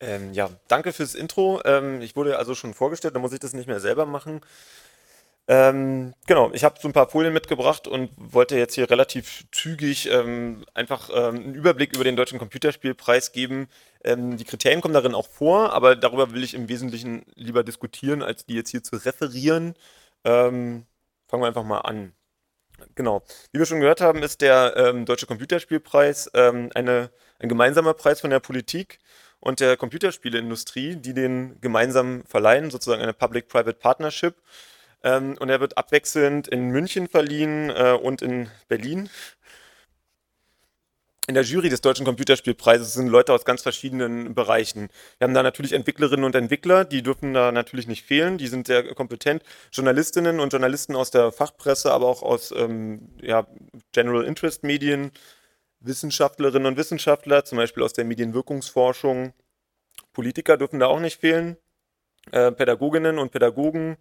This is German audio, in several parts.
Ähm, ja, danke fürs Intro. Ähm, ich wurde also schon vorgestellt, da muss ich das nicht mehr selber machen. Ähm, genau, ich habe so ein paar Folien mitgebracht und wollte jetzt hier relativ zügig ähm, einfach ähm, einen Überblick über den Deutschen Computerspielpreis geben. Ähm, die Kriterien kommen darin auch vor, aber darüber will ich im Wesentlichen lieber diskutieren, als die jetzt hier zu referieren. Ähm, fangen wir einfach mal an. Genau. Wie wir schon gehört haben, ist der ähm, Deutsche Computerspielpreis eine, ein gemeinsamer Preis von der Politik und der Computerspieleindustrie, die den gemeinsam verleihen, sozusagen eine Public-Private Partnership. Ähm, und er wird abwechselnd in München verliehen äh, und in Berlin. In der Jury des Deutschen Computerspielpreises sind Leute aus ganz verschiedenen Bereichen. Wir haben da natürlich Entwicklerinnen und Entwickler, die dürfen da natürlich nicht fehlen, die sind sehr kompetent. Journalistinnen und Journalisten aus der Fachpresse, aber auch aus ähm, ja, General Interest Medien, Wissenschaftlerinnen und Wissenschaftler, zum Beispiel aus der Medienwirkungsforschung. Politiker dürfen da auch nicht fehlen. Äh, Pädagoginnen und Pädagogen,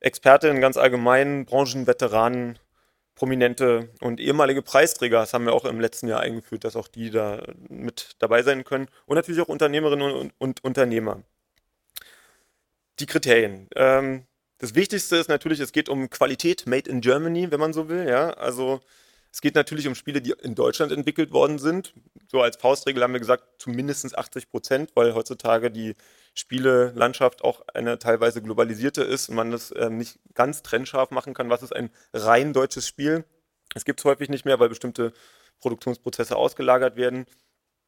Expertinnen ganz allgemein, Branchenveteranen, Prominente und ehemalige Preisträger. Das haben wir auch im letzten Jahr eingeführt, dass auch die da mit dabei sein können. Und natürlich auch Unternehmerinnen und, und Unternehmer. Die Kriterien. Ähm, das Wichtigste ist natürlich, es geht um Qualität, made in Germany, wenn man so will. Ja? Also es geht natürlich um Spiele, die in Deutschland entwickelt worden sind. So als Faustregel haben wir gesagt, zu mindestens 80 Prozent, weil heutzutage die Spielelandschaft auch eine teilweise globalisierte ist und man das äh, nicht ganz trennscharf machen kann. Was ist ein rein deutsches Spiel? Es gibt es häufig nicht mehr, weil bestimmte Produktionsprozesse ausgelagert werden.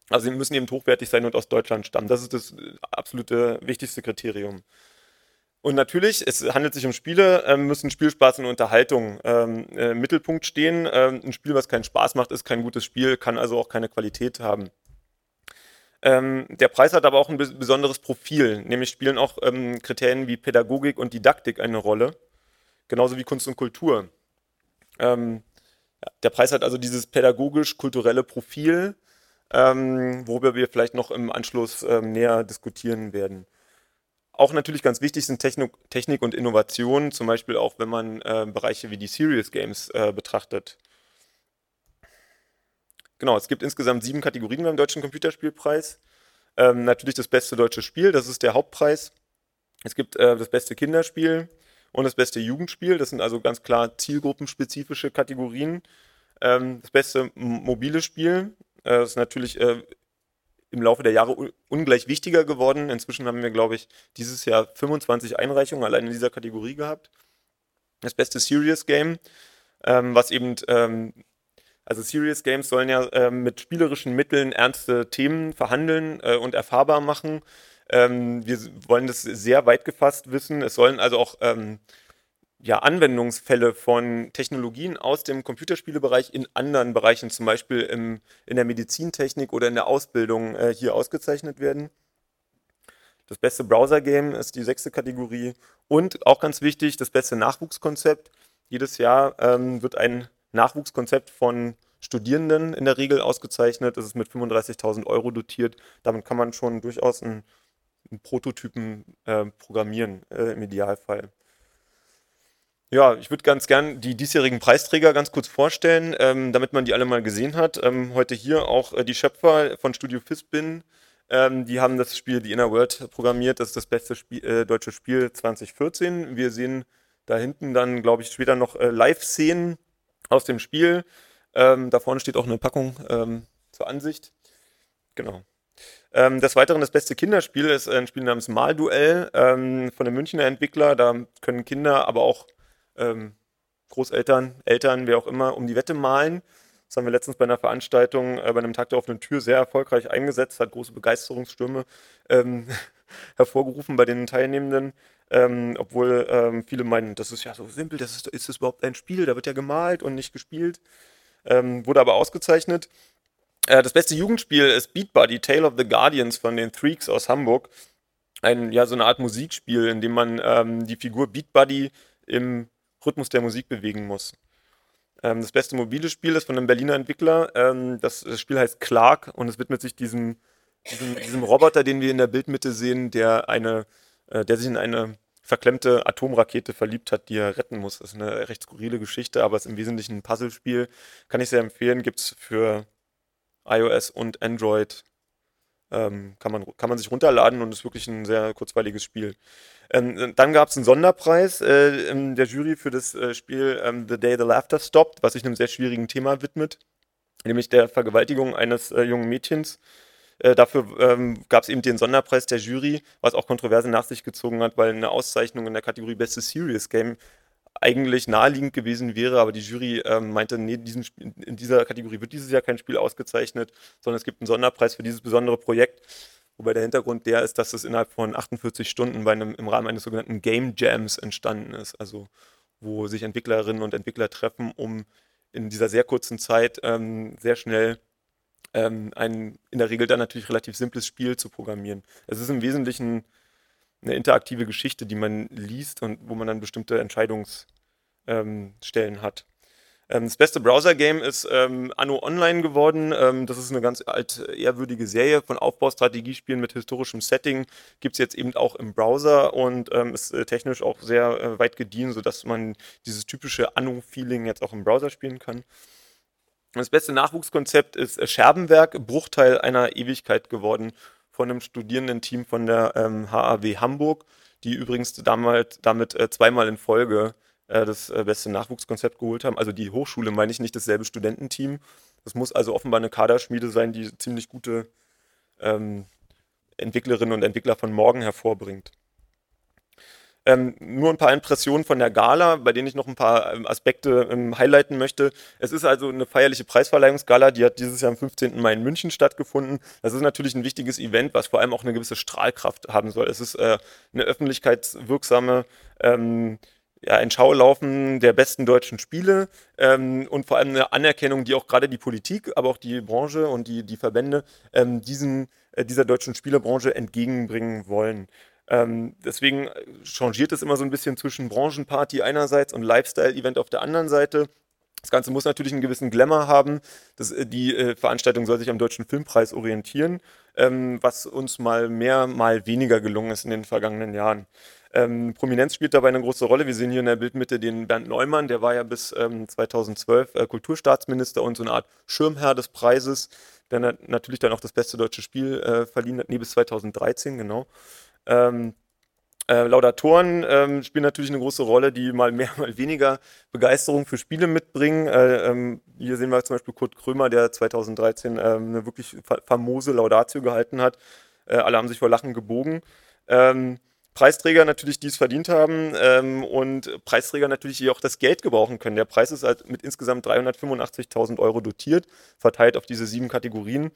Also sie müssen eben hochwertig sein und aus Deutschland stammen. Das ist das äh, absolute wichtigste Kriterium. Und natürlich, es handelt sich um Spiele, äh, müssen Spielspaß und Unterhaltung ähm, äh, im Mittelpunkt stehen. Ähm, ein Spiel, was keinen Spaß macht, ist kein gutes Spiel, kann also auch keine Qualität haben. Ähm, der Preis hat aber auch ein besonderes Profil, nämlich spielen auch ähm, Kriterien wie Pädagogik und Didaktik eine Rolle, genauso wie Kunst und Kultur. Ähm, der Preis hat also dieses pädagogisch-kulturelle Profil, ähm, worüber wir vielleicht noch im Anschluss ähm, näher diskutieren werden. Auch natürlich ganz wichtig sind Technik, Technik und Innovation, zum Beispiel auch wenn man äh, Bereiche wie die Serious Games äh, betrachtet. Genau, es gibt insgesamt sieben Kategorien beim Deutschen Computerspielpreis. Ähm, natürlich das beste deutsche Spiel, das ist der Hauptpreis. Es gibt äh, das beste Kinderspiel und das beste Jugendspiel, das sind also ganz klar zielgruppenspezifische Kategorien. Ähm, das beste mobile Spiel, äh, ist natürlich äh, im Laufe der Jahre ungleich wichtiger geworden. Inzwischen haben wir, glaube ich, dieses Jahr 25 Einreichungen allein in dieser Kategorie gehabt. Das beste Serious Game, ähm, was eben, ähm, also Serious Games sollen ja ähm, mit spielerischen Mitteln ernste Themen verhandeln äh, und erfahrbar machen. Ähm, wir wollen das sehr weit gefasst wissen. Es sollen also auch ähm, ja, Anwendungsfälle von Technologien aus dem Computerspielebereich in anderen Bereichen, zum Beispiel im, in der Medizintechnik oder in der Ausbildung, äh, hier ausgezeichnet werden. Das beste Browser-Game ist die sechste Kategorie. Und auch ganz wichtig, das beste Nachwuchskonzept. Jedes Jahr ähm, wird ein Nachwuchskonzept von Studierenden in der Regel ausgezeichnet. Das ist mit 35.000 Euro dotiert. Damit kann man schon durchaus einen, einen Prototypen äh, programmieren, äh, im Idealfall. Ja, ich würde ganz gern die diesjährigen Preisträger ganz kurz vorstellen, ähm, damit man die alle mal gesehen hat. Ähm, heute hier auch äh, die Schöpfer von Studio Fispin. Ähm, die haben das Spiel The Inner World programmiert. Das ist das beste Spiel, äh, deutsche Spiel 2014. Wir sehen da hinten dann, glaube ich, später noch äh, Live-Szenen aus dem Spiel. Ähm, da vorne steht auch eine Packung ähm, zur Ansicht. Genau. Ähm, des Weiteren das beste Kinderspiel ist ein Spiel namens Malduell ähm, von einem Münchner Entwickler. Da können Kinder, aber auch ähm, Großeltern, Eltern, wer auch immer, um die Wette malen. Das haben wir letztens bei einer Veranstaltung, äh, bei einem Tag der offenen Tür sehr erfolgreich eingesetzt, hat große Begeisterungsstürme ähm, hervorgerufen bei den Teilnehmenden. Ähm, obwohl ähm, viele meinen, das ist ja so simpel, das ist, ist das überhaupt ein Spiel, da wird ja gemalt und nicht gespielt. Ähm, wurde aber ausgezeichnet. Äh, das beste Jugendspiel ist Beat Buddy, Tale of the Guardians von den Threaks aus Hamburg. Ein, ja, so eine Art Musikspiel, in dem man ähm, die Figur Beat Buddy im Rhythmus der Musik bewegen muss. Ähm, das beste mobile Spiel ist von einem Berliner Entwickler. Ähm, das, das, Spiel heißt Clark und es widmet sich diesem, diesem, diesem, Roboter, den wir in der Bildmitte sehen, der, eine, äh, der sich in eine verklemmte Atomrakete verliebt hat, die er retten muss. Das ist eine recht skurrile Geschichte, aber es ist im Wesentlichen ein Puzzlespiel. Kann ich sehr empfehlen. Gibt es für iOS und Android Ähm, kann, man, kann man sich runterladen und ist wirklich ein sehr kurzweiliges Spiel. Ähm, dann gab es einen Sonderpreis äh, der Jury für das äh, Spiel ähm, The Day the Laughter Stopped, was sich einem sehr schwierigen Thema widmet, nämlich der Vergewaltigung eines äh, jungen Mädchens. Äh, dafür ähm, gab es eben den Sonderpreis der Jury, was auch Kontroverse nach sich gezogen hat, weil eine Auszeichnung in der Kategorie Bestes Serious Game eigentlich naheliegend gewesen wäre, aber die Jury ähm, meinte, nee, diesen, in dieser Kategorie wird dieses Jahr kein Spiel ausgezeichnet, sondern es gibt einen Sonderpreis für dieses besondere Projekt. Wobei der Hintergrund der ist, dass es innerhalb von 48 Stunden bei einem, im Rahmen eines sogenannten Game Jams entstanden ist. Also wo sich Entwicklerinnen und Entwickler treffen, um in dieser sehr kurzen Zeit ähm, sehr schnell ähm, ein in der Regel dann natürlich relativ simples Spiel zu programmieren. Es ist im Wesentlichen eine interaktive Geschichte, die man liest und wo man dann bestimmte Entscheidungsstellen hat. Ähm, das beste Browser-Game ist ähm, Anno Online geworden. Ähm, das ist eine ganz alt, ehrwürdige Serie von Aufbaustrategiespielen mit historischem Setting. Gibt es jetzt eben auch im Browser und ist äh, technisch auch sehr äh, weit gediehen, sodass man dieses typische Anno-Feeling jetzt auch im Browser spielen kann. Das beste Nachwuchskonzept ist äh, Scherbenwerk, Bruchteil einer Ewigkeit geworden von einem Studierendenteam von der ähm, HAW Hamburg, die übrigens damals, damit äh, zweimal in Folge äh, das äh, beste Nachwuchskonzept geholt haben. Also die Hochschule meine ich nicht dasselbe Studententeam. Das muss also offenbar eine Kaderschmiede sein, die ziemlich gute ähm, Entwicklerinnen und Entwickler von morgen hervorbringt. Ähm, nur ein paar Impressionen von der Gala, bei denen ich noch ein paar ähm, Aspekte ähm, highlighten möchte. Es ist also eine feierliche Preisverleihungsgala, die hat dieses Jahr am 15. Mai in München stattgefunden. Das ist natürlich ein wichtiges Event, was vor allem auch eine gewisse Strahlkraft haben soll. Es ist äh, eine öffentlichkeitswirksame ähm, ja, ein Schaulaufen der besten deutschen Spiele ähm, und vor allem eine Anerkennung, die auch gerade die Politik, aber auch die Branche und die, die Verbände ähm, diesen, äh, dieser deutschen Spielebranche entgegenbringen wollen. Ähm, deswegen changiert es immer so ein bisschen zwischen Branchenparty einerseits und Lifestyle-Event auf der anderen Seite. Das Ganze muss natürlich einen gewissen Glamour haben. Das, äh, die äh, Veranstaltung soll sich am Deutschen Filmpreis orientieren, ähm, was uns mal mehr, mal weniger gelungen ist in den vergangenen Jahren. Ähm, Prominenz spielt dabei eine große Rolle. Wir sehen hier in der Bildmitte den Bernd Neumann, der war ja bis ähm, 2012 äh, Kulturstaatsminister und so eine Art Schirmherr des Preises, der natürlich dann auch das beste deutsche Spiel äh, verliehen hat, nee, bis 2013, genau. Ähm, äh, Laudatoren ähm, spielen natürlich eine große Rolle, die mal mehr, mal weniger Begeisterung für Spiele mitbringen. Äh, ähm, hier sehen wir zum Beispiel Kurt Krömer, der 2013 ähm, eine wirklich famose Laudatio gehalten hat. Äh, alle haben sich vor Lachen gebogen. Ähm, Preisträger natürlich, die es verdient haben ähm, und Preisträger natürlich, die auch das Geld gebrauchen können. Der Preis ist halt mit insgesamt 385.000 Euro dotiert, verteilt auf diese sieben Kategorien.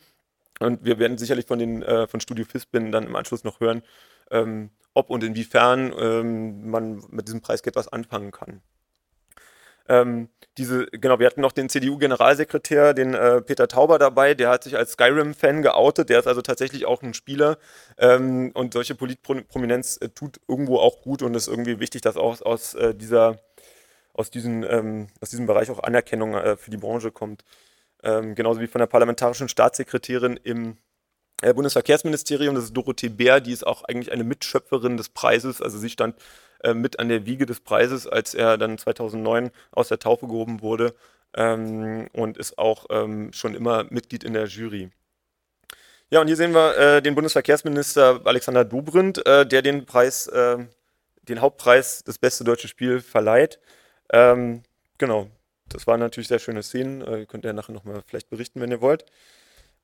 Und wir werden sicherlich von, den, äh, von Studio Fispin dann im Anschluss noch hören, ähm, ob und inwiefern ähm, man mit diesem Preisgeld was anfangen kann. Ähm, diese, genau, wir hatten noch den CDU-Generalsekretär, den äh, Peter Tauber dabei, der hat sich als Skyrim-Fan geoutet, der ist also tatsächlich auch ein Spieler ähm, und solche Politprominenz äh, tut irgendwo auch gut und ist irgendwie wichtig, dass auch aus äh, dieser aus, diesen, ähm, aus diesem Bereich auch Anerkennung äh, für die Branche kommt. Ähm, genauso wie von der parlamentarischen Staatssekretärin im Bundesverkehrsministerium, das ist Dorothee Bär, die ist auch eigentlich eine Mitschöpferin des Preises. Also sie stand äh, mit an der Wiege des Preises, als er dann 2009 aus der Taufe gehoben wurde ähm, und ist auch ähm, schon immer Mitglied in der Jury. Ja, und hier sehen wir äh, den Bundesverkehrsminister Alexander Dobrindt, äh, der den Preis, äh, den Hauptpreis das beste deutsche Spiel verleiht. Ähm, genau, das waren natürlich sehr schöne Szenen. Äh, könnt ihr nachher nochmal vielleicht berichten, wenn ihr wollt.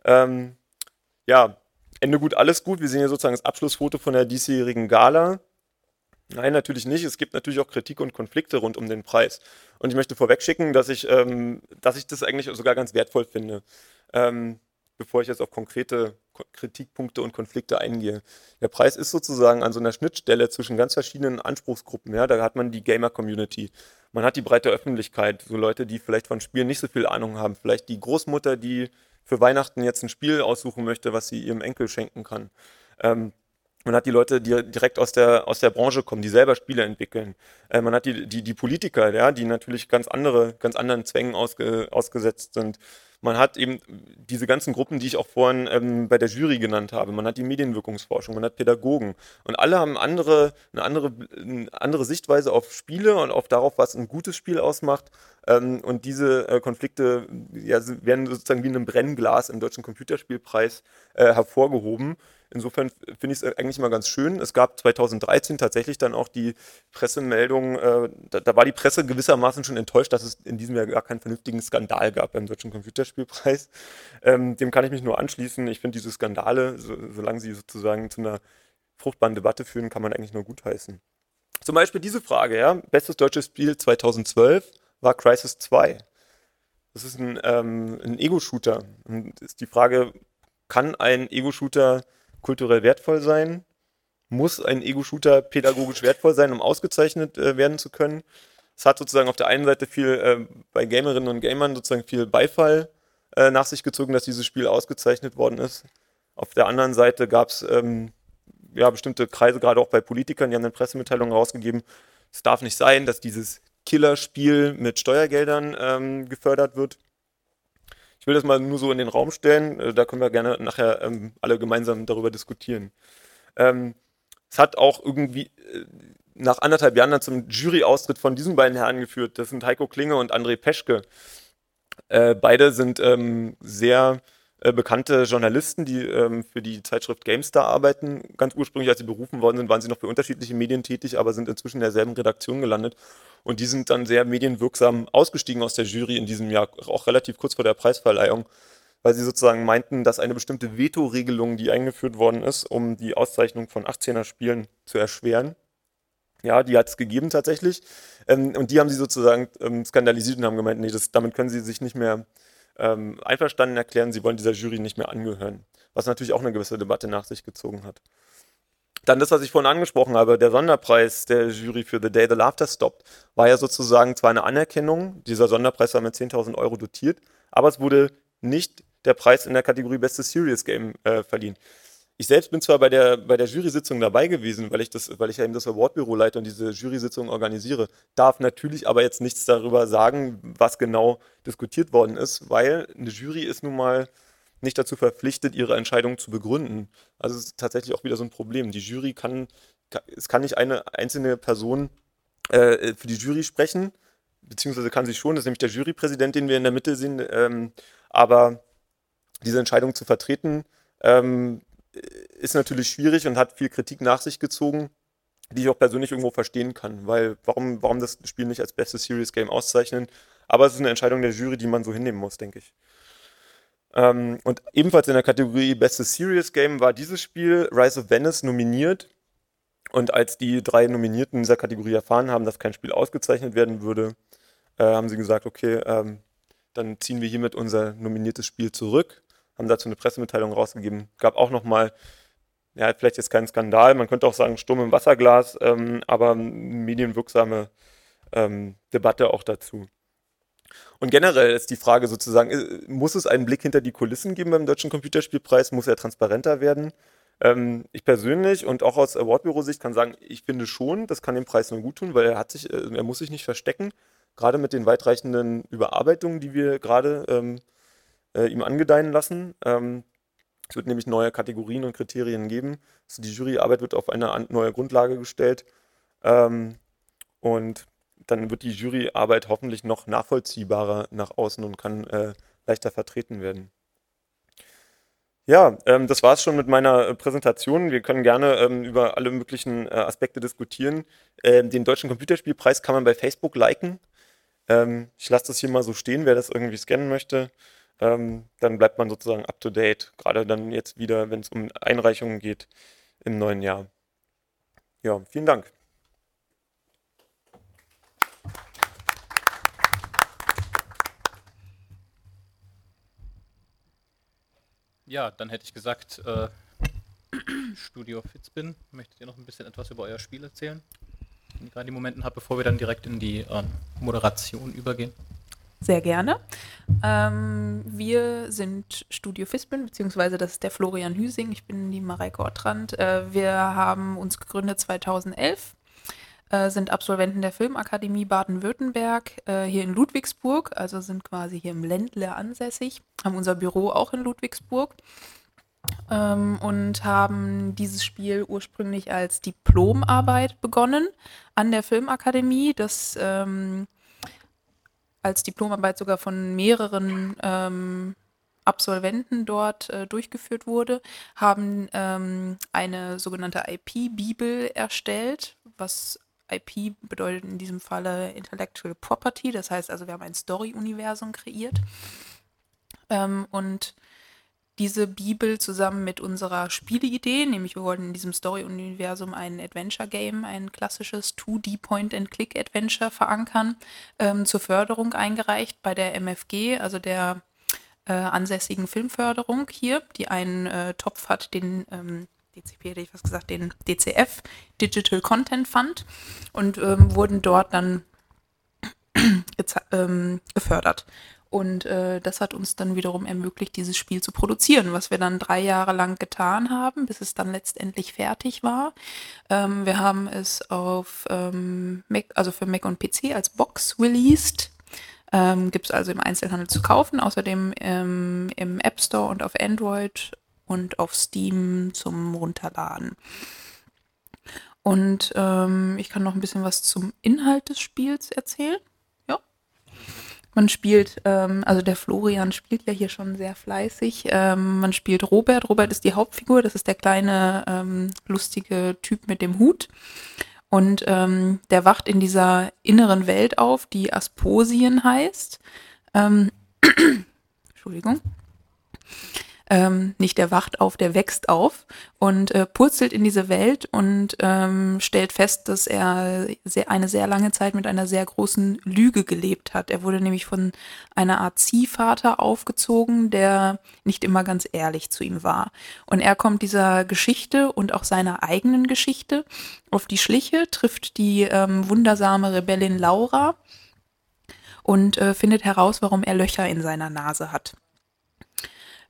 Ähm, ja, Ende gut, alles gut. Wir sehen hier sozusagen das Abschlussfoto von der diesjährigen Gala. Nein, natürlich nicht. Es gibt natürlich auch Kritik und Konflikte rund um den Preis. Und ich möchte vorwegschicken, dass ich, ähm, dass ich das eigentlich sogar ganz wertvoll finde. Ähm, bevor ich jetzt auf konkrete Kritikpunkte und Konflikte eingehe. Der Preis ist sozusagen an so einer Schnittstelle zwischen ganz verschiedenen Anspruchsgruppen. Ja, da hat man die Gamer-Community, man hat die breite Öffentlichkeit, so Leute, die vielleicht von Spielen nicht so viel Ahnung haben, vielleicht die Großmutter, die für Weihnachten jetzt ein Spiel aussuchen möchte, was sie ihrem Enkel schenken kann. Ähm, man hat die Leute, die direkt aus der, aus der Branche kommen, die selber Spiele entwickeln. Äh, man hat die, die, die Politiker, ja, die natürlich ganz andere, ganz anderen Zwängen ausge, ausgesetzt sind. Man hat eben diese ganzen Gruppen, die ich auch vorhin ähm, bei der Jury genannt habe. Man hat die Medienwirkungsforschung, man hat Pädagogen. Und alle haben andere, eine, andere, eine andere Sichtweise auf Spiele und auf darauf, was ein gutes Spiel ausmacht. Ähm, und diese äh, Konflikte ja, werden sozusagen wie in einem Brennglas im Deutschen Computerspielpreis äh, hervorgehoben. Insofern finde ich es eigentlich mal ganz schön. Es gab 2013 tatsächlich dann auch die Pressemeldung, äh, da, da, war die Presse gewissermaßen schon enttäuscht, dass es in diesem Jahr gar keinen vernünftigen Skandal gab beim Deutschen Computerspielpreis. Ähm, dem kann ich mich nur anschließen. Ich finde diese Skandale, so, solange sie sozusagen zu einer fruchtbaren Debatte führen, kann man eigentlich nur gutheißen. Zum Beispiel diese Frage, ja, bestes deutsches Spiel 2012 war Crisis 2. Das ist ein, ähm, ein Ego-Shooter. Und ist die Frage, kann ein Ego-Shooter kulturell wertvoll sein? Muss ein Ego-Shooter pädagogisch wertvoll sein, um ausgezeichnet äh, werden zu können? Es hat sozusagen auf der einen Seite viel äh, bei Gamerinnen und Gamern sozusagen viel Beifall äh, nach sich gezogen, dass dieses Spiel ausgezeichnet worden ist. Auf der anderen Seite gab es ähm, ja, bestimmte Kreise, gerade auch bei Politikern, die haben eine Pressemitteilung rausgegeben, es darf nicht sein, dass dieses Killerspiel mit Steuergeldern ähm, gefördert wird. Ich will das mal nur so in den Raum stellen. Äh, da können wir gerne nachher ähm, alle gemeinsam darüber diskutieren. Ähm, es hat auch irgendwie äh, nach anderthalb Jahren dann zum Juryaustritt von diesen beiden Herren geführt. Das sind Heiko Klinge und André Peschke. Äh, beide sind ähm, sehr äh, bekannte Journalisten, die ähm, für die Zeitschrift GameStar arbeiten. Ganz ursprünglich, als sie berufen worden sind, waren sie noch für unterschiedliche Medien tätig, aber sind inzwischen in derselben Redaktion gelandet und die sind dann sehr medienwirksam ausgestiegen aus der Jury in diesem Jahr, auch relativ kurz vor der Preisverleihung, weil sie sozusagen meinten, dass eine bestimmte Veto-Regelung, die eingeführt worden ist, um die Auszeichnung von 18er-Spielen zu erschweren, ja, die hat es gegeben tatsächlich. Ähm, und die haben sie sozusagen ähm, skandalisiert und haben gemeint, nee, das, damit können sie sich nicht mehr ähm, einverstanden erklären, sie wollen dieser Jury nicht mehr angehören. Was natürlich auch eine gewisse Debatte nach sich gezogen hat. Dann das, was ich vorhin angesprochen habe, der Sonderpreis der Jury für The Day the Laughter Stopped, war ja sozusagen zwar eine Anerkennung, dieser Sonderpreis war mit 10.000 Euro dotiert, aber es wurde nicht der Preis in der Kategorie Bestes Serious Game äh, verliehen. Ich selbst bin zwar bei der, bei der Jury-Sitzung dabei gewesen, weil ich, das, weil ich ja eben das Awardbüro leite und diese Jury-Sitzung organisiere, darf natürlich aber jetzt nichts darüber sagen, was genau diskutiert worden ist, weil eine Jury ist nun mal nicht dazu verpflichtet, ihre Entscheidung zu begründen. Also es ist tatsächlich auch wieder so ein Problem. Die Jury kann, es kann nicht eine einzelne Person äh, für die Jury sprechen, beziehungsweise kann sie schon, das ist nämlich der Jurypräsident, den wir in der Mitte sehen, ähm, aber diese Entscheidung zu vertreten, ähm, ist natürlich schwierig und hat viel Kritik nach sich gezogen, die ich auch persönlich irgendwo verstehen kann, weil warum, warum das Spiel nicht als bestes Serious Game auszeichnen, aber es ist eine Entscheidung der Jury, die man so hinnehmen muss, denke ich. Ähm, und ebenfalls in der Kategorie Bestes Serious Game war dieses Spiel Rise of Venice nominiert. Und als die drei Nominierten in dieser Kategorie erfahren haben, dass kein Spiel ausgezeichnet werden würde, äh, haben sie gesagt, okay, ähm, dann ziehen wir hiermit unser nominiertes Spiel zurück, haben dazu eine Pressemitteilung rausgegeben. Gab auch nochmal, ja, vielleicht jetzt kein Skandal, man könnte auch sagen Sturm im Wasserglas, ähm, aber medienwirksame ähm, Debatte auch dazu. Und generell ist die Frage sozusagen, äh, muss es einen Blick hinter die Kulissen geben beim Deutschen Computerspielpreis? Muss er transparenter werden? Ähm, ich persönlich und auch aus Awardbüro-Sicht kann sagen, ich finde schon, das kann dem Preis nur gut tun, weil er hat sich, äh, er muss sich nicht verstecken. Gerade mit den weitreichenden Überarbeitungen, die wir gerade ähm, äh, ihm angedeihen lassen. Ähm, es wird nämlich neue Kategorien und Kriterien geben. Also die Juryarbeit wird auf eine neue Grundlage gestellt. Ähm, und dann wird die Juryarbeit hoffentlich noch nachvollziehbarer nach außen und kann äh, leichter vertreten werden. Ja, ähm, das war es schon mit meiner äh, Präsentation. Wir können gerne ähm, über alle möglichen äh, Aspekte diskutieren. Ähm, den Deutschen Computerspielpreis kann man bei Facebook liken. Ähm, ich lasse das hier mal so stehen, wer das irgendwie scannen möchte. Ähm, dann bleibt man sozusagen up to date, gerade dann jetzt wieder, wenn es um Einreichungen geht im neuen Jahr. Ja, vielen Dank. Ja, dann hätte ich gesagt, äh, Studio Fitzbin, möchtet ihr noch ein bisschen etwas über euer Spiel erzählen? Gerade die Momenten habt, bevor wir dann direkt in die äh, Moderation übergehen. Sehr gerne. Ähm, wir sind Studio Fispin, beziehungsweise das ist der Florian Hüsing. Ich bin die Mareike Ottrand. Äh, wir haben uns gegründet 2011 äh, sind Absolventen der Filmakademie Baden-Württemberg äh, hier in Ludwigsburg, also sind quasi hier im Ländle ansässig, haben unser Büro auch in Ludwigsburg ähm, und haben dieses Spiel ursprünglich als Diplomarbeit begonnen an der Filmakademie. Das ähm, als Diplomarbeit sogar von mehreren ähm, Absolventen dort äh, durchgeführt wurde, haben ähm, eine sogenannte IP-Bibel erstellt, was IP bedeutet in diesem Falle Intellectual Property, das heißt also, wir haben ein Story-Universum kreiert. Ähm, und diese Bibel zusammen mit unserer Spieleidee, nämlich wir wollten in diesem Story-Universum ein Adventure-Game, ein klassisches 2D-Point-and-Click-Adventure verankern, ähm, zur Förderung eingereicht bei der MFG, also der äh, ansässigen Filmförderung hier, die einen äh, Topf hat, den ähm, DCP hätte ich was gesagt, den DCF, Digital Content Fund, und ähm, wurden dort dann ähm, gefördert. Und äh, das hat uns dann wiederum ermöglicht, dieses Spiel zu produzieren, was wir dann drei Jahre lang getan haben, bis es dann letztendlich fertig war. Ähm, wir haben es auf ähm, Mac, also für Mac und PC als Box released. Ähm, Gibt es also im Einzelhandel zu kaufen, außerdem ähm, im App Store und auf Android und auf Steam zum Runterladen. Und ähm, ich kann noch ein bisschen was zum Inhalt des Spiels erzählen. Man spielt, ähm, also der Florian spielt ja hier schon sehr fleißig. Ähm, man spielt Robert. Robert ist die Hauptfigur. Das ist der kleine, ähm, lustige Typ mit dem Hut. Und ähm, der wacht in dieser inneren Welt auf, die Asposien heißt. Ähm, Entschuldigung ähm, nicht der wacht auf, der wächst auf und äh, purzelt in diese Welt und ähm, stellt fest, dass er sehr, eine sehr lange Zeit mit einer sehr großen Lüge gelebt hat. Er wurde nämlich von einer Art Ziehvater aufgezogen, der nicht immer ganz ehrlich zu ihm war. Und er kommt dieser Geschichte und auch seiner eigenen Geschichte auf die Schliche, trifft die ähm, wundersame Rebellin Laura und äh, findet heraus, warum er Löcher in seiner Nase hat.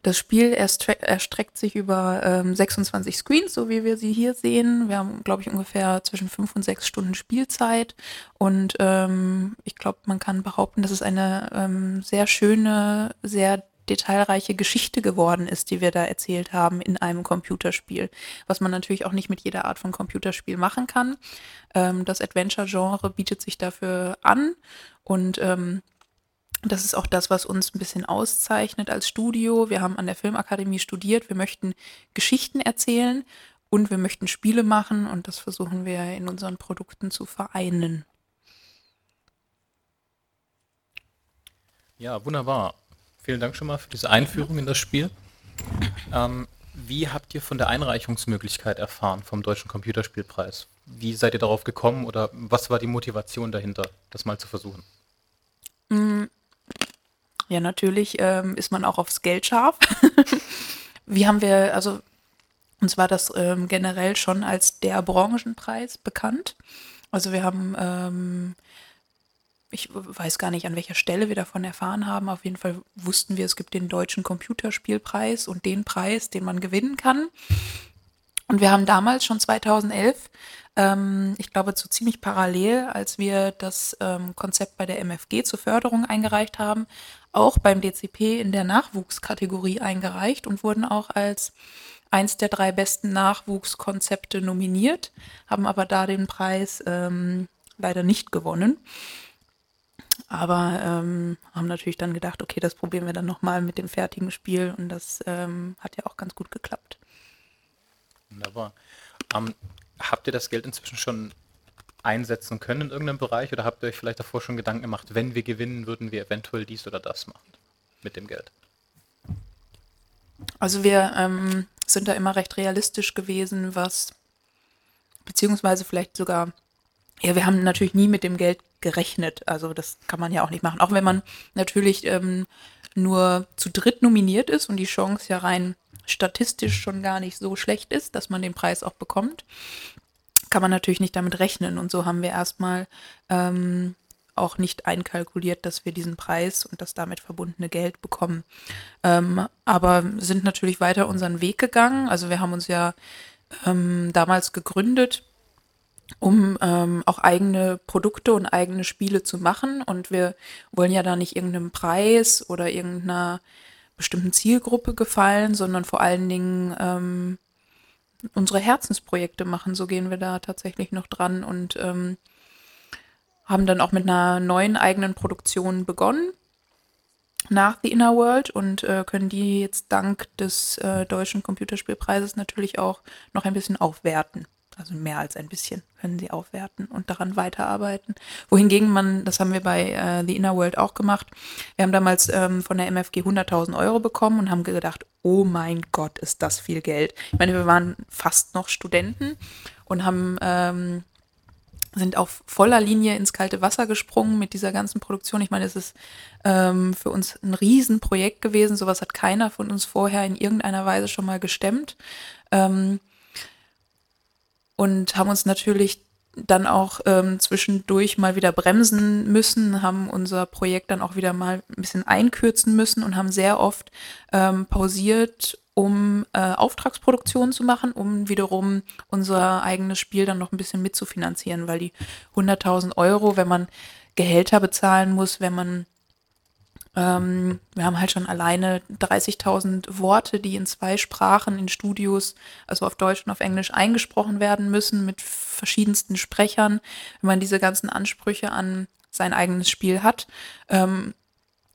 Das Spiel erstreckt sich über ähm, 26 Screens, so wie wir sie hier sehen. Wir haben, glaube ich, ungefähr zwischen fünf und sechs Stunden Spielzeit. Und ähm, ich glaube, man kann behaupten, dass es eine ähm, sehr schöne, sehr detailreiche Geschichte geworden ist, die wir da erzählt haben in einem Computerspiel. Was man natürlich auch nicht mit jeder Art von Computerspiel machen kann. Ähm, das Adventure-Genre bietet sich dafür an und ähm, das ist auch das, was uns ein bisschen auszeichnet als Studio. Wir haben an der Filmakademie studiert. Wir möchten Geschichten erzählen und wir möchten Spiele machen und das versuchen wir in unseren Produkten zu vereinen. Ja, wunderbar. Vielen Dank schon mal für diese Einführung in das Spiel. Ähm, wie habt ihr von der Einreichungsmöglichkeit erfahren vom Deutschen Computerspielpreis? Wie seid ihr darauf gekommen oder was war die Motivation dahinter, das mal zu versuchen? Ja, natürlich ähm, ist man auch aufs Geld scharf. Wie haben wir, also uns war das ähm, generell schon als der Branchenpreis bekannt. Also wir haben, ähm, ich weiß gar nicht, an welcher Stelle wir davon erfahren haben. Auf jeden Fall wussten wir, es gibt den deutschen Computerspielpreis und den Preis, den man gewinnen kann. Und wir haben damals schon 2011 ähm, ich glaube, so ziemlich parallel, als wir das ähm, Konzept bei der MFG zur Förderung eingereicht haben, auch beim DCP in der Nachwuchskategorie eingereicht und wurden auch als eins der drei besten Nachwuchskonzepte nominiert, haben aber da den Preis ähm, leider nicht gewonnen. Aber ähm, haben natürlich dann gedacht, okay, das probieren wir dann nochmal mit dem fertigen Spiel und das ähm, hat ja auch ganz gut geklappt. Wunderbar. Ähm, habt ihr das Geld inzwischen schon einsetzen können in irgendeinem Bereich oder habt ihr euch vielleicht davor schon Gedanken gemacht, wenn wir gewinnen, würden wir eventuell dies oder das machen mit dem Geld? Also wir ähm, sind da immer recht realistisch gewesen, was beziehungsweise vielleicht sogar, ja, wir haben natürlich nie mit dem Geld gerechnet. Also das kann man ja auch nicht machen. Auch wenn man natürlich ähm, nur zu dritt nominiert ist und die Chance ja rein statistisch schon gar nicht so schlecht ist, dass man den Preis auch bekommt, kann man natürlich nicht damit rechnen. Und so haben wir erstmal ähm, auch nicht einkalkuliert, dass wir diesen Preis und das damit verbundene Geld bekommen. Ähm, aber sind natürlich weiter unseren Weg gegangen. Also wir haben uns ja ähm, damals gegründet um ähm, auch eigene Produkte und eigene Spiele zu machen. Und wir wollen ja da nicht irgendeinem Preis oder irgendeiner bestimmten Zielgruppe gefallen, sondern vor allen Dingen ähm, unsere Herzensprojekte machen. So gehen wir da tatsächlich noch dran und ähm, haben dann auch mit einer neuen eigenen Produktion begonnen nach The Inner World und äh, können die jetzt dank des äh, deutschen Computerspielpreises natürlich auch noch ein bisschen aufwerten. Also mehr als ein bisschen können sie aufwerten und daran weiterarbeiten. Wohingegen man, das haben wir bei äh, The Inner World auch gemacht, wir haben damals ähm, von der MFG 100.000 Euro bekommen und haben gedacht, oh mein Gott, ist das viel Geld. Ich meine, wir waren fast noch Studenten und haben ähm, sind auf voller Linie ins kalte Wasser gesprungen mit dieser ganzen Produktion. Ich meine, es ist ähm, für uns ein Riesenprojekt gewesen. Sowas hat keiner von uns vorher in irgendeiner Weise schon mal gestemmt. Ähm, und haben uns natürlich dann auch ähm, zwischendurch mal wieder bremsen müssen, haben unser Projekt dann auch wieder mal ein bisschen einkürzen müssen und haben sehr oft ähm, pausiert, um äh, Auftragsproduktion zu machen, um wiederum unser eigenes Spiel dann noch ein bisschen mitzufinanzieren, weil die 100.000 Euro, wenn man Gehälter bezahlen muss, wenn man ähm, wir haben halt schon alleine 30.000 Worte, die in zwei Sprachen in Studios, also auf Deutsch und auf Englisch, eingesprochen werden müssen mit verschiedensten Sprechern. Wenn man diese ganzen Ansprüche an sein eigenes Spiel hat, ähm,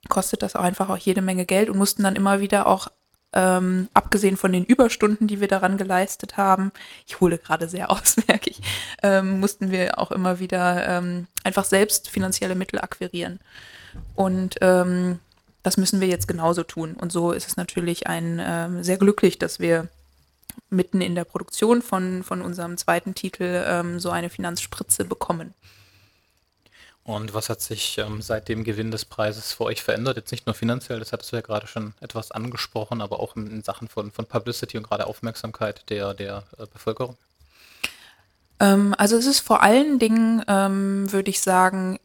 kostet das auch einfach auch jede Menge Geld und mussten dann immer wieder auch ähm, abgesehen von den Überstunden, die wir daran geleistet haben, ich hole gerade sehr aus, merke ich, ähm, mussten wir auch immer wieder ähm, einfach selbst finanzielle Mittel akquirieren. Und ähm, das müssen wir jetzt genauso tun. Und so ist es natürlich ein ähm, sehr glücklich, dass wir mitten in der Produktion von, von unserem zweiten Titel ähm, so eine Finanzspritze bekommen. Und was hat sich ähm, seit dem Gewinn des Preises für euch verändert? Jetzt nicht nur finanziell, das hattest du ja gerade schon etwas angesprochen, aber auch in, in Sachen von, von Publicity und gerade Aufmerksamkeit der, der äh, Bevölkerung? Ähm, also es ist vor allen Dingen, ähm, würde ich sagen,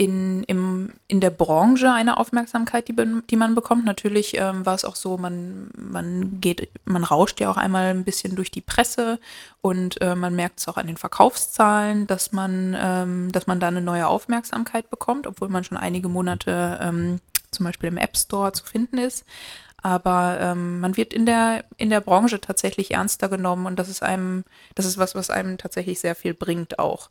in, im, in der Branche eine Aufmerksamkeit, die, die man bekommt. Natürlich ähm, war es auch so, man, man geht, man rauscht ja auch einmal ein bisschen durch die Presse und äh, man merkt es auch an den Verkaufszahlen, dass man, ähm, dass man da eine neue Aufmerksamkeit bekommt, obwohl man schon einige Monate ähm, zum Beispiel im App Store zu finden ist. Aber ähm, man wird in der, in der Branche tatsächlich ernster genommen und das ist einem, das ist was, was einem tatsächlich sehr viel bringt auch.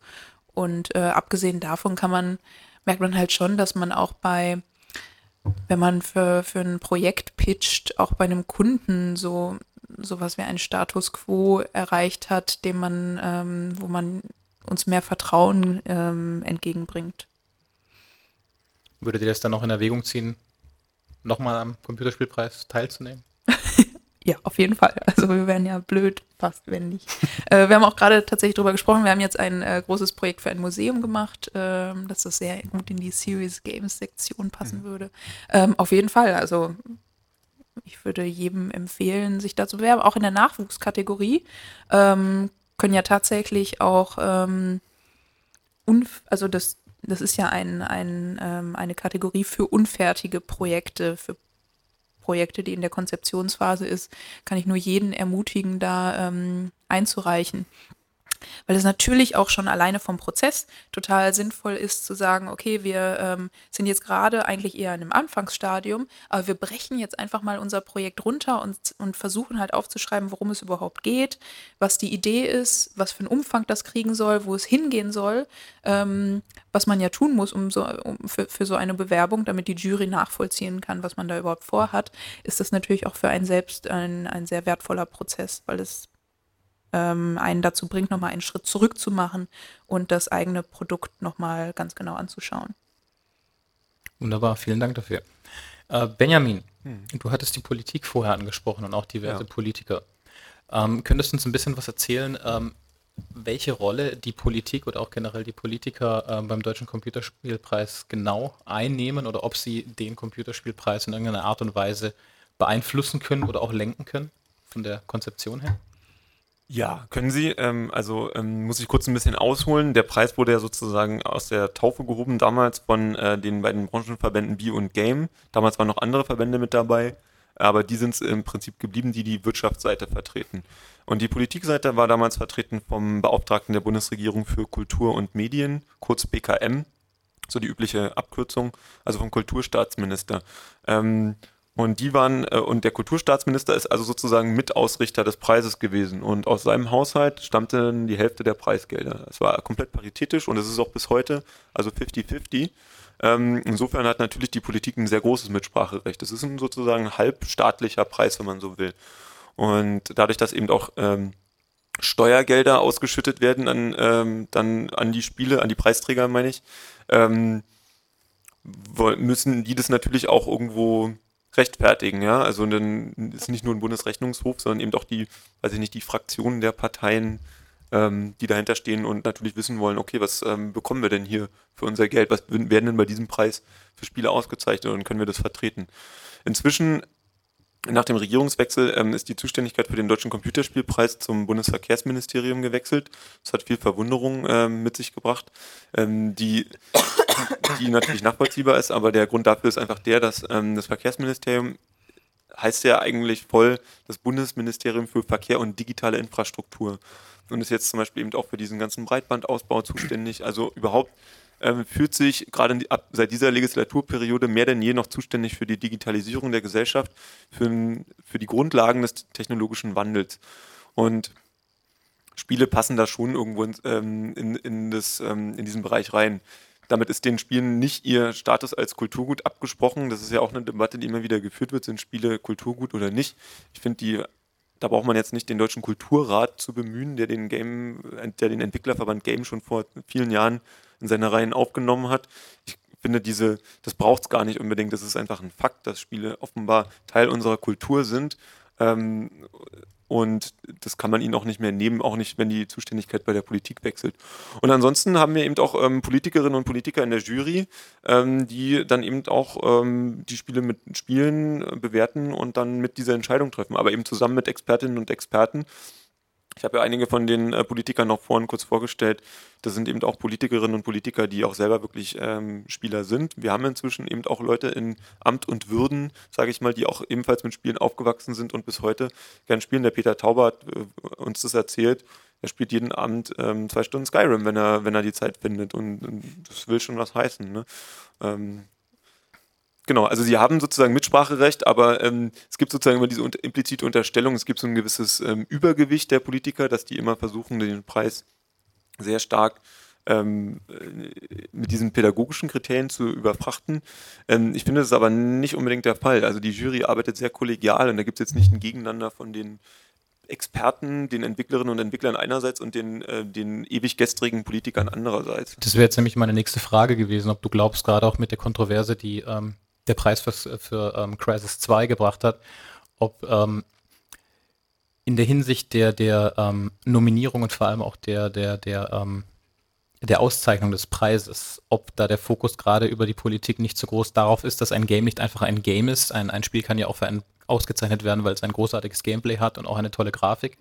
Und äh, abgesehen davon kann man merkt man halt schon, dass man auch bei, wenn man für, für ein Projekt pitcht, auch bei einem Kunden so sowas wie einen Status quo erreicht hat, dem man, ähm, wo man uns mehr Vertrauen ähm, entgegenbringt. Würdet ihr das dann noch in Erwägung ziehen, nochmal am Computerspielpreis teilzunehmen? Ja, auf jeden Fall. Also wir wären ja blöd, fast, wenn nicht. äh, wir haben auch gerade tatsächlich darüber gesprochen. Wir haben jetzt ein äh, großes Projekt für ein Museum gemacht, ähm, dass das sehr gut in die Serious Games Sektion passen mhm. würde. Ähm, auf jeden Fall. Also ich würde jedem empfehlen, sich da zu bewerben. Auch in der Nachwuchskategorie ähm, können ja tatsächlich auch, ähm, also das, das ist ja ein, ein, ähm, eine Kategorie für unfertige Projekte, für Projekte, die in der Konzeptionsphase ist, kann ich nur jeden ermutigen, da ähm, einzureichen. Weil es natürlich auch schon alleine vom Prozess total sinnvoll ist zu sagen, okay, wir ähm, sind jetzt gerade eigentlich eher in einem Anfangsstadium, aber wir brechen jetzt einfach mal unser Projekt runter und, und versuchen halt aufzuschreiben, worum es überhaupt geht, was die Idee ist, was für einen Umfang das kriegen soll, wo es hingehen soll, ähm, was man ja tun muss, um so, um für, für so eine Bewerbung, damit die Jury nachvollziehen kann, was man da überhaupt vorhat, ist das natürlich auch für einen selbst ein, ein sehr wertvoller Prozess, weil es ähm, einen dazu bringt, nochmal einen Schritt zurück zu machen und das eigene Produkt nochmal ganz genau anzuschauen. Wunderbar, vielen Dank dafür. Äh, Benjamin, hm. du hattest die Politik vorher angesprochen und auch diverse ja. Politiker. Ähm, könntest du uns ein bisschen was erzählen, ähm, welche Rolle die Politik oder auch generell die Politiker äh, beim Deutschen Computerspielpreis genau einnehmen oder ob sie den Computerspielpreis in irgendeiner Art und Weise beeinflussen können oder auch lenken können von der Konzeption her? Ja, können Sie. Ähm, also ähm, muss ich kurz ein bisschen ausholen. Der Preis wurde ja sozusagen aus der Taufe gehoben damals von äh, den beiden Branchenverbänden Bio und Game. Damals waren noch andere Verbände mit dabei. aber die sind im Prinzip geblieben, die die Wirtschaftsseite vertreten. Und die Politikseite war damals vertreten vom Beauftragten der Bundesregierung für Kultur und Medien, kurz BKM, so die übliche Abkürzung, also vom Kulturstaatsminister. Ähm, und die waren, äh, und der Kulturstaatsminister ist also sozusagen Mitausrichter des Preises gewesen. Und aus seinem Haushalt stammte die Hälfte der Preisgelder. Es war komplett paritätisch und es ist auch bis heute, also 50-50. Ähm, insofern hat natürlich die Politik ein sehr großes Mitspracherecht. Es ist ein sozusagen halbstaatlicher Preis, wenn man so will. Und dadurch, dass eben auch ähm, Steuergelder ausgeschüttet werden an, ähm, dann an die Spiele, an die Preisträger, meine ich, ähm, müssen die das natürlich auch irgendwo rechtfertigen, ja. Also dann ist nicht nur ein Bundesrechnungshof, sondern eben auch die, weiß ich nicht, die Fraktionen der Parteien, ähm, die dahinter stehen und natürlich wissen wollen, okay, was ähm, bekommen wir denn hier für unser Geld? Was werden denn bei diesem Preis für Spiele ausgezeichnet und können wir das vertreten? Inzwischen nach dem Regierungswechsel ähm, ist die Zuständigkeit für den Deutschen Computerspielpreis zum Bundesverkehrsministerium gewechselt. Das hat viel Verwunderung ähm, mit sich gebracht, ähm, die, die natürlich nachvollziehbar ist, aber der Grund dafür ist einfach der, dass ähm, das Verkehrsministerium heißt ja eigentlich voll das Bundesministerium für Verkehr und digitale Infrastruktur und ist jetzt zum Beispiel eben auch für diesen ganzen Breitbandausbau zuständig. Also überhaupt ähm, fühlt sich gerade seit dieser Legislaturperiode mehr denn je noch zuständig für die Digitalisierung der Gesellschaft, für, für die Grundlagen des technologischen Wandels. Und Spiele passen da schon irgendwo in, ähm, in, in, das, ähm, in diesen Bereich rein. Damit ist den Spielen nicht ihr Status als Kulturgut abgesprochen. Das ist ja auch eine Debatte, die immer wieder geführt wird, sind Spiele Kulturgut oder nicht. Ich finde die da braucht man jetzt nicht den Deutschen Kulturrat zu bemühen, der den Game, der den Entwicklerverband Game schon vor vielen Jahren in seine Reihen aufgenommen hat. Ich finde, diese, das braucht es gar nicht unbedingt. Das ist einfach ein Fakt, dass Spiele offenbar Teil unserer Kultur sind. Ähm, und das kann man ihnen auch nicht mehr nehmen, auch nicht, wenn die Zuständigkeit bei der Politik wechselt. Und ansonsten haben wir eben auch ähm, Politikerinnen und Politiker in der Jury, ähm, die dann eben auch ähm, die Spiele mit Spielen äh, bewerten und dann mit dieser Entscheidung treffen, aber eben zusammen mit Expertinnen und Experten. Ich habe ja einige von den äh, Politikern noch vorhin kurz vorgestellt. Das sind eben auch Politikerinnen und Politiker, die auch selber wirklich ähm, Spieler sind. Wir haben inzwischen eben auch Leute in Amt und Würden, sage ich mal, die auch ebenfalls mit Spielen aufgewachsen sind und bis heute gern spielen. Der Peter Tauber hat äh, uns das erzählt. Er spielt jeden Abend ähm, zwei Stunden Skyrim, wenn er, wenn er die Zeit findet. Und, und das will schon was heißen. Ne? Ähm, Genau, also sie haben sozusagen Mitspracherecht, aber ähm, es gibt sozusagen immer diese unter, implizite Unterstellung, es gibt so ein gewisses ähm, Übergewicht der Politiker, dass die immer versuchen, den Preis sehr stark ähm, äh, mit diesen pädagogischen Kriterien zu überfrachten. Ähm, ich finde das ist aber nicht unbedingt der Fall. Also die Jury arbeitet sehr kollegial und da gibt es jetzt nicht ein Gegeneinander von den Experten, den Entwicklerinnen und Entwicklern einerseits und den, äh, den ewig gestrigen Politikern andererseits. Das wäre jetzt nämlich meine nächste Frage gewesen, ob du glaubst, gerade auch mit der Kontroverse, die ähm, der Preis für, für ähm, Crisis 2 gebracht hat, ob ähm, in der Hinsicht der, der ähm, Nominierung und vor allem auch der, der, der, ähm, der Auszeichnung des Preises, ob da der Fokus gerade über die Politik nicht so groß darauf ist, dass ein Game nicht einfach ein Game ist. Ein, ein Spiel kann ja auch für ein, ausgezeichnet werden, weil es ein großartiges Gameplay hat und auch eine tolle Grafik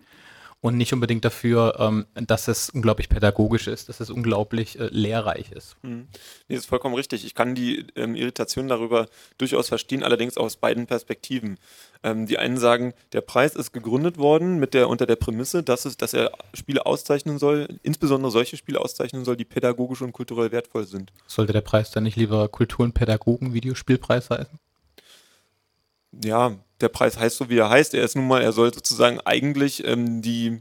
und nicht unbedingt dafür, ähm, dass es unglaublich pädagogisch ist, dass es unglaublich äh, lehrreich ist. Mhm. Nee, das ist vollkommen richtig. Ich kann die ähm, Irritation darüber durchaus verstehen, allerdings aus beiden Perspektiven. Ähm, die einen sagen, der Preis ist gegründet worden mit der, unter der Prämisse, dass, es, dass er Spiele auszeichnen soll, insbesondere solche Spiele auszeichnen soll, die pädagogisch und kulturell wertvoll sind. Sollte der Preis dann nicht lieber Kultur- und Pädagogen-Videospielpreis heißen? ja, der Preis heißt so, wie er heißt. Er ist nun mal, er soll sozusagen eigentlich ähm, die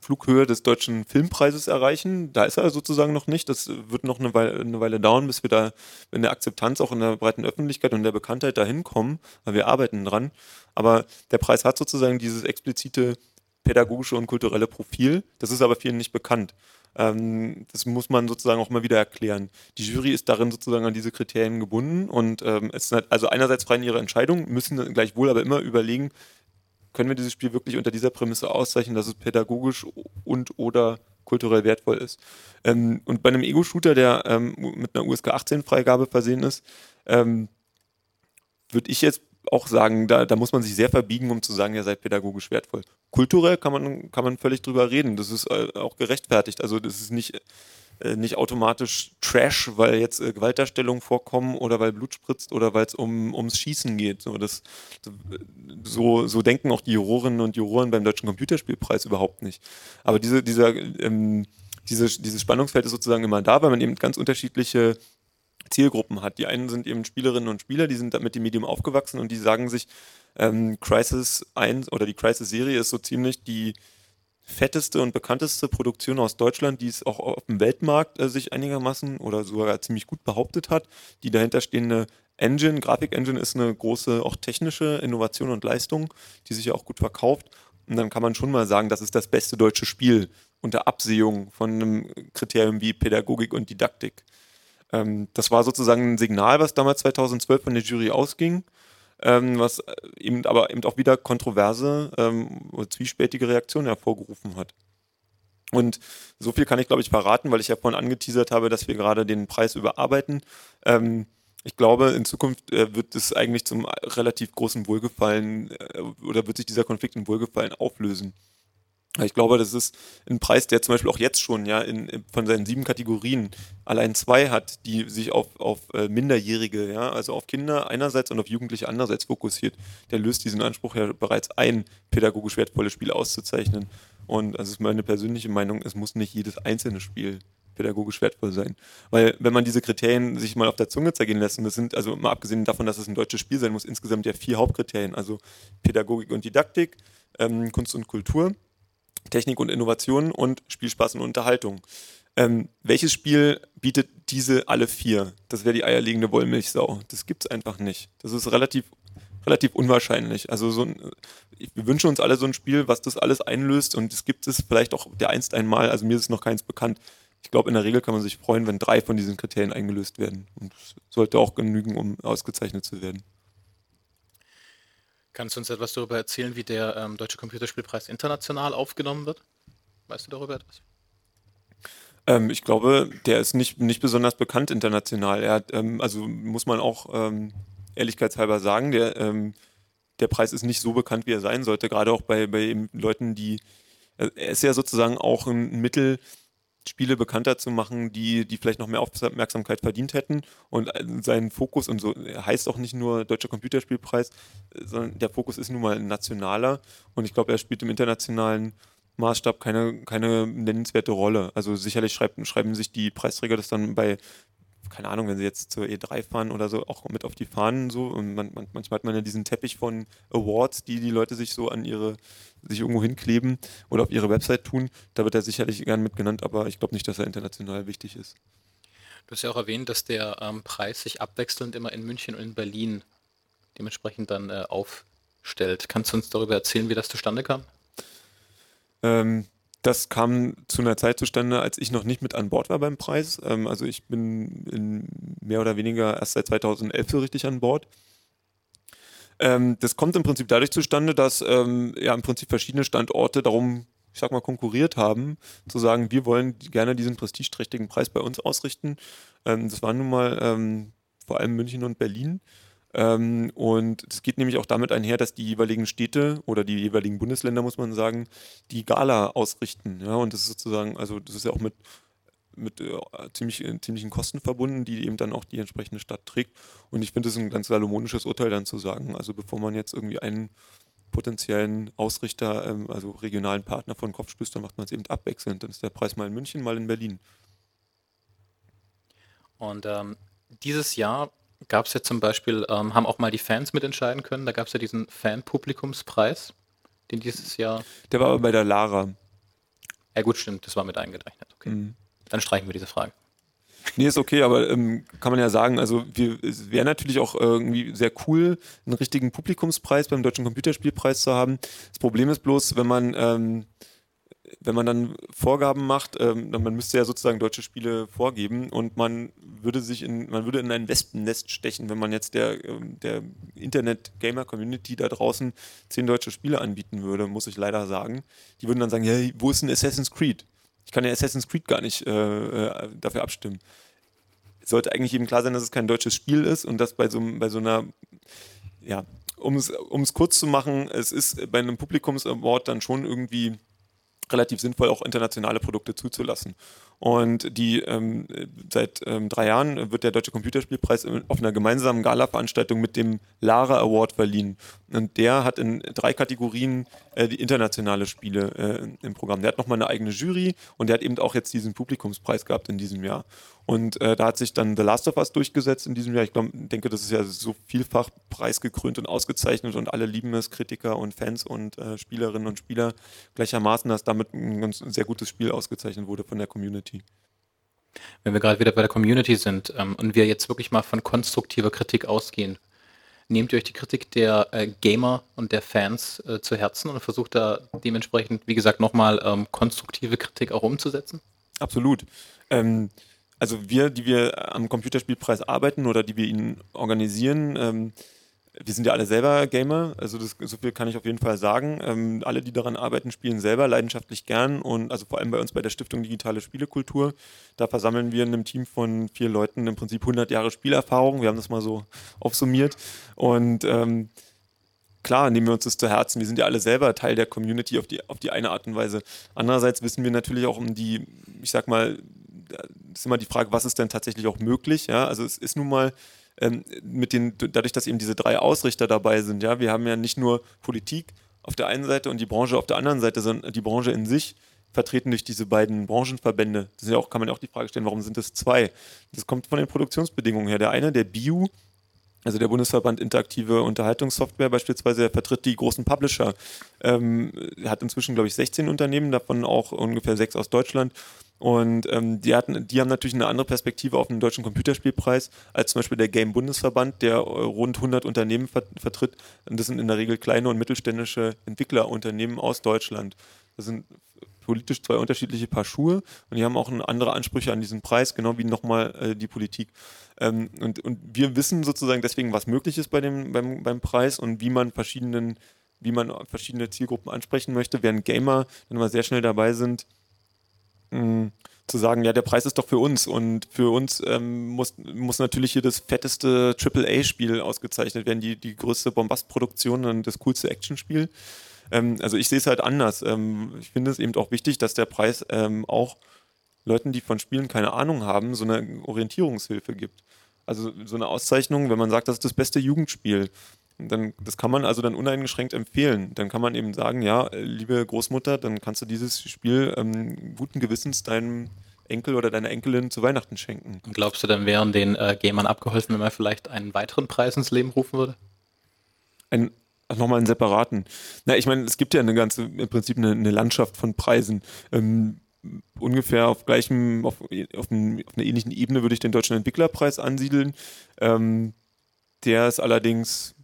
Flughöhe des deutschen Filmpreises erreichen. Da ist er sozusagen noch nicht. Das wird noch eine Weile, eine Weile dauern, bis wir da in der Akzeptanz auch in der breiten Öffentlichkeit und der Bekanntheit dahin kommen, weil wir arbeiten dran. Aber der Preis hat sozusagen dieses explizite pädagogische und kulturelle Profil. Das ist aber vielen nicht bekannt. Ähm, das muss man sozusagen auch mal wieder erklären. Die Jury ist darin sozusagen an diese Kriterien gebunden und ähm, es ist halt also einerseits frei in ihrer Entscheidung, müssen gleichwohl aber immer überlegen, können wir dieses Spiel wirklich unter dieser Prämisse auszeichnen, dass es pädagogisch und oder kulturell wertvoll ist. Ähm, und bei einem Ego-Shooter, der ähm, mit einer USK 18-Freigabe versehen ist, ähm, würde ich jetzt auch sagen, da, da muss man sich sehr verbiegen, um zu sagen, ihr seid pädagogisch wertvoll. Kulturell kann man, kann man völlig drüber reden. Das ist äh, auch gerechtfertigt. Also das ist nicht, äh, nicht automatisch Trash, weil jetzt äh, Gewaltdarstellungen vorkommen oder weil Blut spritzt oder weil es um, ums Schießen geht. So, das, so, so denken auch die Jurorinnen und Juroren beim Deutschen Computerspielpreis überhaupt nicht. Aber diese, dieser, ähm, diese, dieses Spannungsfeld ist sozusagen immer da, weil man eben ganz unterschiedliche Zielgruppen hat. Die einen sind eben Spielerinnen und Spieler, die sind mit dem Medium aufgewachsen und die sagen sich, ähm, Crisis 1 oder die Crisis-Serie ist so ziemlich die fetteste und bekannteste Produktion aus Deutschland, die es auch auf dem Weltmarkt äh, sich einigermaßen oder sogar ziemlich gut behauptet hat. Die dahinterstehende Engine, Grafik-Engine ist eine große, auch technische Innovation und Leistung, die sich ja auch gut verkauft. Und dann kann man schon mal sagen, das ist das beste deutsche Spiel unter Absehung von einem Kriterium wie Pädagogik und Didaktik. Ähm, das war sozusagen ein Signal, was damals 2012 von der Jury ausging ähm, was äh, eben aber eben auch wieder kontroverse ähm, oder zwiespältige Reaktionen hervorgerufen hat. Und so viel kann ich, glaube ich, verraten, weil ich ja vorhin angeteasert habe, dass wir gerade den Preis überarbeiten. Ähm, ich glaube, in Zukunft äh, wird es eigentlich zum relativ großen Wohlgefallen äh, oder wird sich dieser Konflikt in Wohlgefallen auflösen. Ich glaube, das ist ein Preis, der zum Beispiel auch jetzt schon ja in, von seinen sieben Kategorien allein zwei hat, die sich auf, auf äh, Minderjährige, ja, also auf Kinder einerseits und auf Jugendliche andererseits fokussiert. Der löst diesen Anspruch ja bereits ein, pädagogisch wertvolle Spiele auszuzeichnen. Und das ist meine persönliche Meinung, es muss nicht jedes einzelne Spiel pädagogisch wertvoll sein. Weil wenn man diese Kriterien sich mal auf der Zunge zergehen lässt, und das sind, also mal abgesehen davon, dass es ein deutsches Spiel sein muss, insgesamt ja vier Hauptkriterien, also Pädagogik und Didaktik, ähm, Kunst und Kultur Technik und Innovation und Spielspaß und Unterhaltung. Ähm, welches Spiel bietet diese alle vier? Das wäre die eierlegende Wollmilchsau. Das gibt es einfach nicht. Das ist relativ, relativ unwahrscheinlich. Also so ein, wir wünschen uns alle so ein Spiel, was das alles einlöst und es gibt es vielleicht auch der einst einmal, also mir ist noch keins bekannt. Ich glaube, in der Regel kann man sich freuen, wenn drei von diesen Kriterien eingelöst werden. Und es sollte auch genügen, um ausgezeichnet zu werden. Kannst du uns etwas darüber erzählen, wie der ähm, Deutsche Computerspielpreis international aufgenommen wird? Weißt du darüber etwas? Ähm, ich glaube, der ist nicht, nicht besonders bekannt international. Er hat, ähm, also muss man auch ähm, ehrlichkeitshalber sagen, der, ähm, der Preis ist nicht so bekannt, wie er sein sollte, gerade auch bei, bei Leuten, die. Äh, er ist ja sozusagen auch ein Mittel, Spiele bekannter zu machen, die, die vielleicht noch mehr Aufmerksamkeit verdient hätten. Und äh, sein Fokus, und so heißt auch nicht nur Deutscher Computerspielpreis, äh, sondern der Fokus ist nun mal nationaler. Und ich glaube, er spielt im internationalen Maßstab keine, keine nennenswerte Rolle. Also sicherlich schreibt, schreiben sich die Preisträger das dann bei keine Ahnung, wenn sie jetzt zur E3 fahren oder so, auch mit auf die Fahnen so. Und man, man, manchmal hat man ja diesen Teppich von Awards, die die Leute sich so an ihre, sich irgendwo hinkleben oder auf ihre Website tun. Da wird er sicherlich gern mit genannt, aber ich glaube nicht, dass er international wichtig ist. Du hast ja auch erwähnt, dass der ähm, Preis sich abwechselnd immer in München und in Berlin dementsprechend dann äh, aufstellt. Kannst du uns darüber erzählen, wie das zustande kam? Ähm, das kam zu einer Zeit zustande, als ich noch nicht mit an Bord war beim Preis. Ähm, also ich bin mehr oder weniger erst seit 2011 so richtig an Bord. Ähm, das kommt im Prinzip dadurch zustande, dass ähm, ja im Prinzip verschiedene Standorte darum, ich sag mal, konkurriert haben, zu sagen, wir wollen gerne diesen prestigeträchtigen Preis bei uns ausrichten. Das waren nun mal vor allem München und Berlin. Ähm, und es geht nämlich auch damit einher, dass die jeweiligen Städte oder die jeweiligen Bundesländer, muss man sagen, die Gala ausrichten. Ja, und das ist sozusagen, also das ist ja auch mit, mit äh, ziemlich, äh, ziemlichen Kosten verbunden, die eben dann auch die entsprechende Stadt trägt. Und ich finde es ein ganz salomonisches Urteil dann zu sagen. Also bevor man jetzt irgendwie einen potenziellen Ausrichter, ähm, also regionalen Partner von Kopf stößt, dann macht man es eben abwechselnd. Dann ist der Preis mal in München, mal in Berlin. Und ähm, dieses Jahr gab es ja zum Beispiel, ähm, haben auch mal die Fans mitentscheiden können. Da gab es ja diesen Fan-Publikumspreis, den dieses Jahr. Der war aber bei der Lara. Ja, gut, stimmt, das war mit eingerechnet. Okay. Mhm. Dann streichen wir diese Frage. Nee, ist okay, aber ähm, kann man ja sagen, also wir, es wäre natürlich auch irgendwie sehr cool, einen richtigen Publikumspreis beim Deutschen Computerspielpreis zu haben. Das Problem ist bloß, wenn man ähm, wenn man dann Vorgaben macht, ähm, man müsste ja sozusagen deutsche Spiele vorgeben und man würde sich in, man würde in ein Wespennest stechen, wenn man jetzt der, ähm, der Internet-Gamer-Community da draußen zehn deutsche Spiele anbieten würde, muss ich leider sagen. Die würden dann sagen, ja, wo ist ein Assassin's Creed? Ich kann ja Assassin's Creed gar nicht äh, äh dafür abstimmen. Sollte eigentlich eben klar sein, dass es kein deutsches Spiel ist und dass bei so, bei so einer, ja, um es kurz zu machen, es ist bei einem Publikums-Award dann schon irgendwie relativ sinnvoll, auch internationale Produkte zuzulassen. Und die ähm, seit ähm, drei Jahren wird der Deutsche Computerspielpreis auf einer gemeinsamen Gala-Veranstaltung mit dem Lara Award verliehen. Und der hat in drei Kategorien äh, die internationale Spiele äh, im Programm. Der hat nochmal eine eigene Jury und der hat eben auch jetzt diesen Publikumspreis gehabt in diesem Jahr. Und äh, da hat sich dann The Last of Us durchgesetzt in diesem Jahr. Ich glaub, denke, das ist ja so vielfach preisgekrönt und ausgezeichnet und alle lieben es, Kritiker und Fans und äh, Spielerinnen und Spieler gleichermaßen, dass damit ein ganz sehr gutes Spiel ausgezeichnet wurde von der Community. Wenn wir gerade wieder bei der Community sind ähm, und wir jetzt wirklich mal von konstruktiver Kritik ausgehen, nehmt ihr euch die Kritik der äh, Gamer und der Fans äh, zu Herzen und versucht da dementsprechend, wie gesagt, nochmal ähm, konstruktive Kritik auch umzusetzen? Absolut. Ähm, also wir, die wir am Computerspielpreis arbeiten oder die wir ihn organisieren, ähm, wir sind ja alle selber Gamer, also das, so viel kann ich auf jeden Fall sagen. Ähm, alle, die daran arbeiten, spielen selber leidenschaftlich gern und also vor allem bei uns bei der Stiftung Digitale Spielekultur, da versammeln wir in einem Team von vier Leuten im Prinzip 100 Jahre Spielerfahrung. Wir haben das mal so aufsummiert und ähm, klar nehmen wir uns das zu Herzen. Wir sind ja alle selber Teil der Community auf die, auf die eine Art und Weise. Andererseits wissen wir natürlich auch um die, ich sag mal, ist immer die Frage, was ist denn tatsächlich auch möglich? Ja, also es ist nun mal ähm, mit den, dadurch, dass eben diese drei Ausrichter dabei sind, ja, wir haben ja nicht nur Politik auf der einen Seite und die Branche auf der anderen Seite, sondern die Branche in sich vertreten durch diese beiden Branchenverbände. Das ja auch, kann man ja auch die Frage stellen, warum sind es zwei? Das kommt von den Produktionsbedingungen her. Der eine, der BIU, also der Bundesverband Interaktive Unterhaltungssoftware beispielsweise, der vertritt die großen Publisher. Ähm, hat inzwischen, glaube ich, 16 Unternehmen, davon auch ungefähr sechs aus Deutschland. Und ähm, die, hatten, die haben natürlich eine andere Perspektive auf den deutschen Computerspielpreis als zum Beispiel der Game Bundesverband, der rund 100 Unternehmen ver vertritt. Und das sind in der Regel kleine und mittelständische Entwicklerunternehmen aus Deutschland. Das sind politisch zwei unterschiedliche Paar Schuhe und die haben auch andere Ansprüche an diesen Preis, genau wie nochmal äh, die Politik. Ähm, und, und wir wissen sozusagen deswegen, was möglich ist bei dem, beim, beim Preis und wie man verschiedenen, wie man verschiedene Zielgruppen ansprechen möchte, während Gamer dann mal sehr schnell dabei sind, mh, zu sagen, ja, der Preis ist doch für uns und für uns ähm, muss, muss natürlich hier das fetteste AAA-Spiel ausgezeichnet werden, die, die größte Bombastproduktion und das coolste Actionspiel. Ähm, also ich sehe es halt anders. Ähm, ich finde es eben auch wichtig, dass der Preis ähm, auch Leuten, die von Spielen keine Ahnung haben, so eine Orientierungshilfe gibt. Also so eine Auszeichnung, wenn man sagt, das ist das beste Jugendspiel, dann, das kann man also dann uneingeschränkt empfehlen. Dann kann man eben sagen, ja, liebe Großmutter, dann kannst du dieses Spiel ähm, guten Gewissens deinem Enkel oder deiner Enkelin zu Weihnachten schenken. Und glaubst du, dann wären den äh, Gamern abgeholfen, wenn man vielleicht einen weiteren Preis ins Leben rufen würde? Ein, nochmal einen separaten. Na, ich meine, es gibt ja eine ganze, im Prinzip eine, eine Landschaft von Preisen. Ähm, ungefähr auf gleichem, auf, auf, ein, auf, einer ähnlichen Ebene würde ich den Deutschen Entwicklerpreis ansiedeln. Ähm, der ist allerdings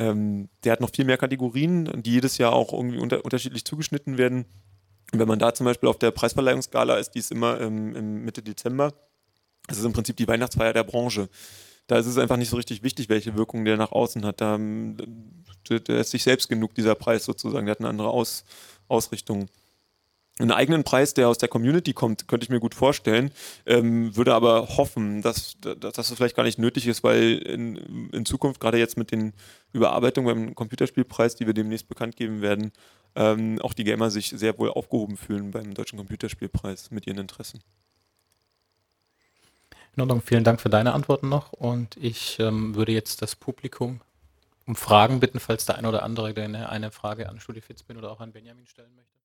ähm, der hat noch viel mehr Kategorien, die jedes Jahr auch irgendwie unter, unterschiedlich zugeschnitten werden. Wenn man da zum Beispiel auf der Preisverleihungsskala ist, die ist immer ähm, Mitte Dezember, das ist im Prinzip die Weihnachtsfeier der Branche. Da ist es einfach nicht so richtig wichtig, welche Wirkung der nach außen hat. Da, der, ist sich selbst genug, dieser Preis sozusagen. Der hat eine andere Aus, Ausrichtung einen eigenen Preis, der aus der Community kommt, könnte ich mir gut vorstellen, ähm, würde aber hoffen, dass, dass das vielleicht gar nicht nötig ist, weil in, in Zukunft, gerade jetzt mit den Überarbeitungen beim Computerspielpreis, die wir demnächst bekannt geben werden, ähm, auch die Gamer sich sehr wohl aufgehoben fühlen beim Deutschen Computerspielpreis mit ihren Interessen. In Ordnung, vielen Dank für deine Antworten noch und ich ähm, würde jetzt das Publikum um Fragen bitten, falls der eine oder andere eine, eine Frage an Studi Fitzbin oder auch an Benjamin stellen möchte.